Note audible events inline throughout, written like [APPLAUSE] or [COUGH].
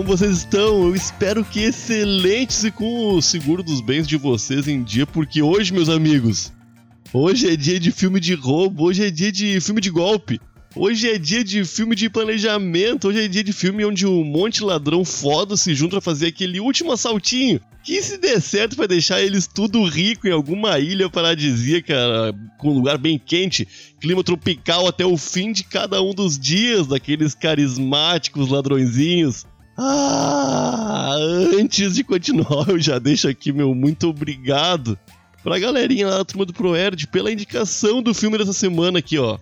como vocês estão? Eu espero que excelentes e com o seguro dos bens de vocês em dia, porque hoje, meus amigos, hoje é dia de filme de roubo, hoje é dia de filme de golpe, hoje é dia de filme de planejamento, hoje é dia de filme onde um monte de ladrão foda se junta pra fazer aquele último assaltinho. Que se der certo vai deixar eles tudo rico em alguma ilha paradisíaca, com um lugar bem quente, clima tropical até o fim de cada um dos dias daqueles carismáticos ladrõezinhos. Ah, antes de continuar, eu já deixo aqui meu muito obrigado pra galerinha lá da turma do ProErd pela indicação do filme dessa semana aqui, ó.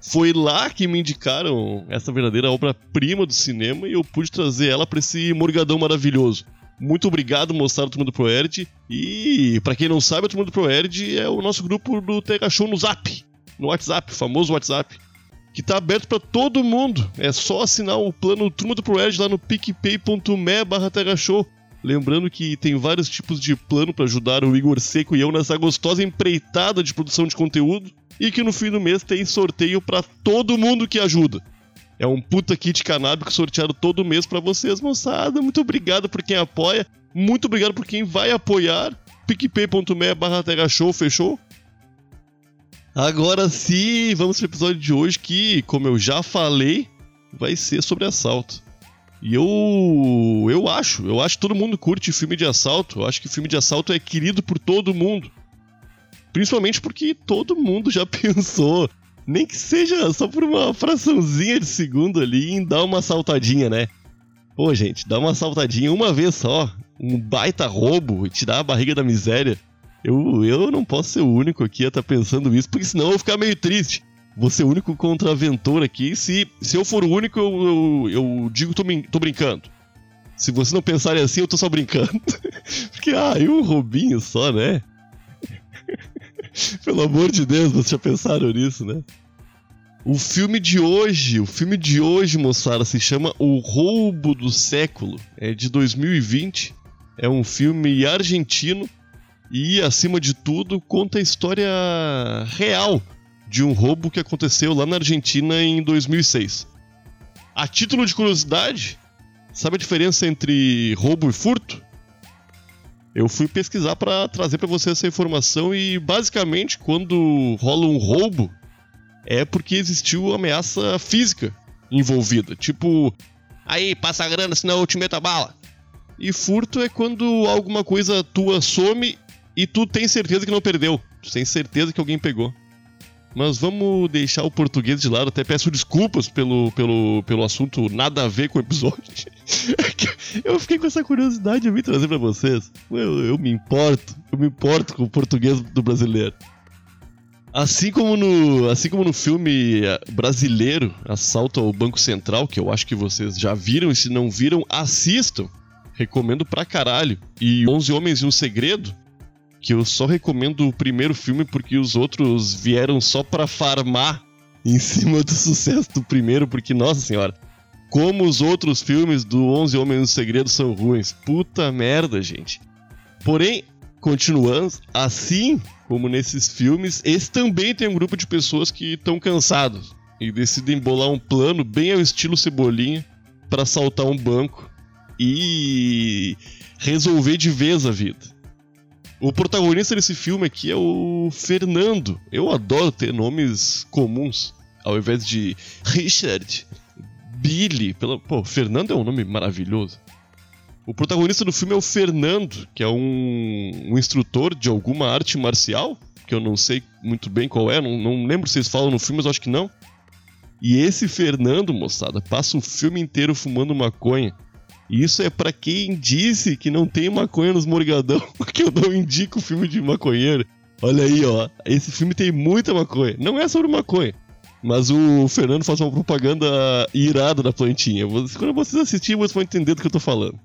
Foi lá que me indicaram essa verdadeira obra-prima do cinema e eu pude trazer ela para esse morgadão maravilhoso. Muito obrigado, moçada do Turma do ProErd. E, para quem não sabe, a Turma do ProErd é o nosso grupo do TH Show no Zap, no WhatsApp, famoso WhatsApp, que tá aberto para todo mundo. É só assinar o plano Turma do ProErd lá no picpay.me barra Show. Lembrando que tem vários tipos de plano para ajudar o Igor Seco e eu nessa gostosa empreitada de produção de conteúdo. E que no fim do mês tem sorteio para todo mundo que ajuda. É um puta kit canábico sorteado todo mês para vocês, moçada. Muito obrigado por quem apoia. Muito obrigado por quem vai apoiar. picpay.me barra Show, fechou? Agora sim, vamos pro episódio de hoje que, como eu já falei, vai ser sobre assalto. E eu eu acho, eu acho que todo mundo curte filme de assalto. Eu acho que filme de assalto é querido por todo mundo. Principalmente porque todo mundo já [LAUGHS] pensou nem que seja só por uma fraçãozinha de segundo ali em dar uma saltadinha, né? Pô, gente, dá uma saltadinha uma vez só. Um baita roubo e tirar a barriga da miséria. Eu, eu não posso ser o único aqui a estar tá pensando isso, porque senão eu vou ficar meio triste. Vou ser o único contraventor aqui. Se, se eu for o único, eu, eu, eu digo tô, tô brincando. Se vocês não pensarem assim, eu tô só brincando. [LAUGHS] porque, ah, e um roubinho só, né? [LAUGHS] Pelo amor de Deus, vocês já pensaram nisso, né? O filme de hoje, o filme de hoje, moçada, se chama O Roubo do Século. É de 2020. É um filme argentino e, acima de tudo, conta a história real de um roubo que aconteceu lá na Argentina em 2006. A título de curiosidade, sabe a diferença entre roubo e furto? Eu fui pesquisar para trazer para você essa informação e basicamente quando rola um roubo é porque existiu ameaça física envolvida, tipo, aí passa a grana senão eu te meto a bala. E furto é quando alguma coisa tua some e tu tem certeza que não perdeu, tu tem certeza que alguém pegou. Mas vamos deixar o português de lado. Até peço desculpas pelo, pelo, pelo assunto nada a ver com o episódio. [LAUGHS] eu fiquei com essa curiosidade de me trazer para vocês. Eu, eu me importo. Eu me importo com o português do brasileiro. Assim como no, assim como no filme brasileiro Assalto ao Banco Central, que eu acho que vocês já viram e se não viram, assistam. Recomendo pra caralho. E 11 Homens e um Segredo, que eu só recomendo o primeiro filme porque os outros vieram só para farmar em cima do sucesso do primeiro, porque, nossa senhora, como os outros filmes do Onze Homens no Segredo são ruins. Puta merda, gente. Porém, continuando, assim como nesses filmes, esse também tem um grupo de pessoas que estão cansados e decidem bolar um plano bem ao estilo Cebolinha para assaltar um banco e resolver de vez a vida. O protagonista desse filme aqui é o Fernando. Eu adoro ter nomes comuns. Ao invés de Richard, Billy. Pela... Pô, Fernando é um nome maravilhoso. O protagonista do filme é o Fernando, que é um, um instrutor de alguma arte marcial, que eu não sei muito bem qual é, não, não lembro se eles falam no filme, mas acho que não. E esse Fernando, moçada, passa o filme inteiro fumando maconha. Isso é para quem disse que não tem maconha nos Morgadão, [LAUGHS] que eu não indico filme de maconheiro. Olha aí, ó. Esse filme tem muita maconha. Não é sobre maconha. Mas o Fernando faz uma propaganda irada da plantinha. Quando vocês assistirem, vocês vão entender do que eu tô falando.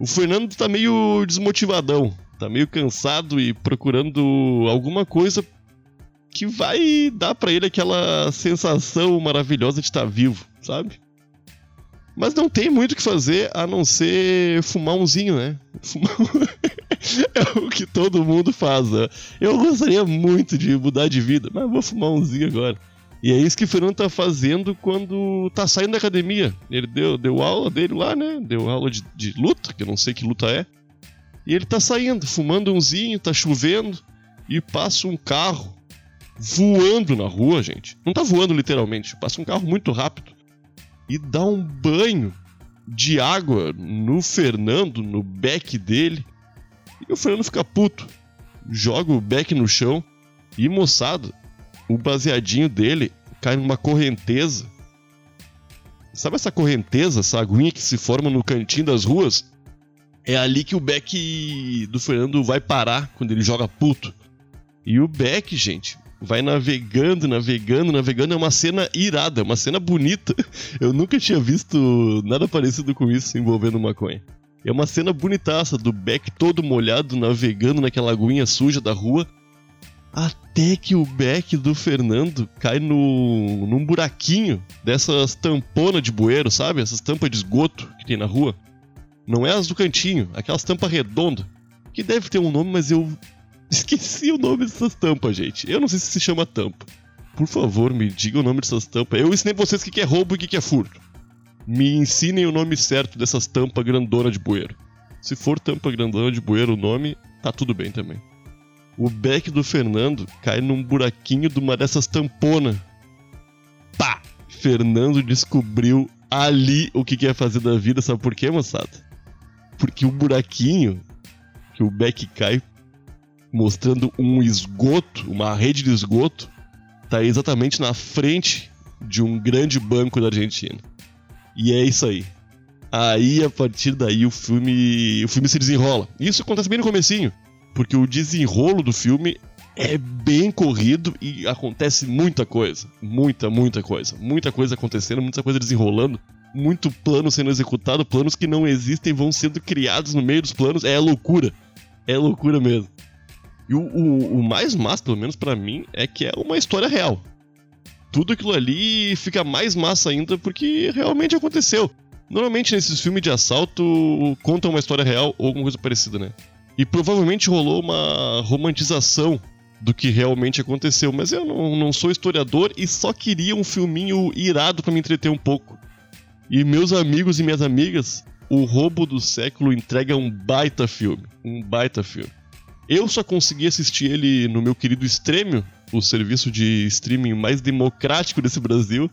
O Fernando tá meio desmotivadão. Tá meio cansado e procurando alguma coisa que vai dar para ele aquela sensação maravilhosa de estar tá vivo, sabe? Mas não tem muito o que fazer a não ser fumar umzinho, né? Fumar... [LAUGHS] é o que todo mundo faz, né? Eu gostaria muito de mudar de vida, mas vou fumar umzinho agora. E é isso que o Fernando tá fazendo quando tá saindo da academia. Ele deu, deu aula dele lá, né? Deu aula de, de luta, que eu não sei que luta é. E ele tá saindo, fumando umzinho, tá chovendo, e passa um carro voando na rua, gente. Não tá voando literalmente, passa um carro muito rápido e dá um banho de água no Fernando, no beck dele. E o Fernando fica puto. Joga o beck no chão e, moçada, o baseadinho dele cai numa correnteza. Sabe essa correnteza, essa aguinha que se forma no cantinho das ruas? É ali que o Beck do Fernando vai parar quando ele joga puto. E o Beck, gente, vai navegando, navegando, navegando. É uma cena irada, uma cena bonita. [LAUGHS] Eu nunca tinha visto nada parecido com isso envolvendo maconha. É uma cena bonitaça do Beck todo molhado, navegando naquela aguinha suja da rua. Até que o Beck do Fernando cai no, num buraquinho dessas tamponas de bueiro, sabe? Essas tampas de esgoto que tem na rua. Não é as do cantinho, aquelas tampas redondas. Que deve ter um nome, mas eu esqueci o nome dessas tampas, gente. Eu não sei se se chama tampa. Por favor, me diga o nome dessas tampas. Eu ensinei vocês o que é roubo e o que é furto. Me ensinem o nome certo dessas tampas grandona de bueiro. Se for tampa grandona de bueiro o nome, tá tudo bem também. O beck do Fernando cai num buraquinho de uma dessas tamponas. Pá! Fernando descobriu ali o que quer fazer da vida, sabe por quê, moçada? Porque o buraquinho que o beck cai mostrando um esgoto, uma rede de esgoto, tá exatamente na frente de um grande banco da Argentina. E é isso aí. Aí, a partir daí, o filme, o filme se desenrola. Isso acontece bem no comecinho porque o desenrolo do filme é bem corrido e acontece muita coisa. Muita, muita coisa. Muita coisa acontecendo, muita coisa desenrolando. Muito plano sendo executado, planos que não existem vão sendo criados no meio dos planos. É loucura. É loucura mesmo. E o, o, o mais massa, pelo menos para mim, é que é uma história real. Tudo aquilo ali fica mais massa ainda porque realmente aconteceu. Normalmente nesses filmes de assalto contam uma história real ou alguma coisa parecida, né? E provavelmente rolou uma romantização do que realmente aconteceu, mas eu não, não sou historiador e só queria um filminho irado para me entreter um pouco. E meus amigos e minhas amigas, O Roubo do Século entrega um baita filme. Um baita filme. Eu só consegui assistir ele no meu querido Stremio, o serviço de streaming mais democrático desse Brasil.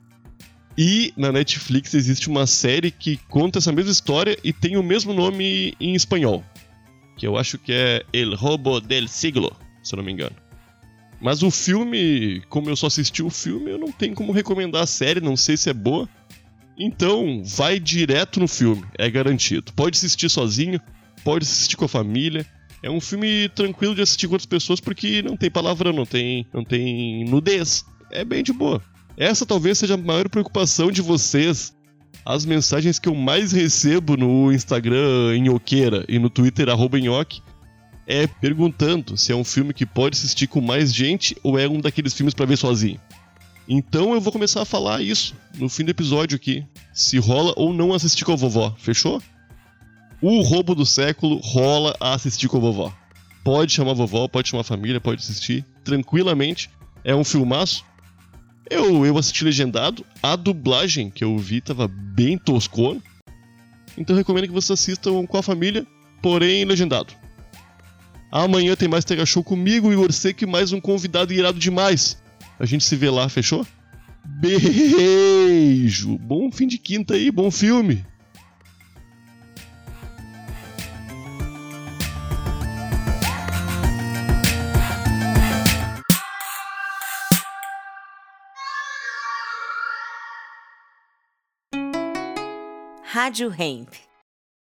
E na Netflix existe uma série que conta essa mesma história e tem o mesmo nome em espanhol que eu acho que é El Robo del Siglo, se eu não me engano. Mas o filme, como eu só assisti o filme, eu não tenho como recomendar a série, não sei se é boa. Então, vai direto no filme, é garantido. Pode assistir sozinho, pode assistir com a família. É um filme tranquilo de assistir com outras pessoas porque não tem palavra, não tem, não tem nudez. É bem de boa. Essa talvez seja a maior preocupação de vocês as mensagens que eu mais recebo no Instagram Nhoqueira e no Twitter arroba Nhoque é perguntando se é um filme que pode assistir com mais gente ou é um daqueles filmes para ver sozinho. Então eu vou começar a falar isso no fim do episódio aqui. Se rola ou não assistir com a vovó, fechou? O roubo do século rola a assistir com a vovó. Pode chamar a vovó, pode chamar a família, pode assistir tranquilamente. É um filmaço. Eu, eu assisti legendado, a dublagem que eu vi tava bem toscona. Então recomendo que vocês assistam com a família, porém legendado. Amanhã tem mais Tega Show comigo, Igor Seco e mais um convidado irado demais. A gente se vê lá, fechou? Beijo! Bom fim de quinta aí, bom filme! Rádio Hemp.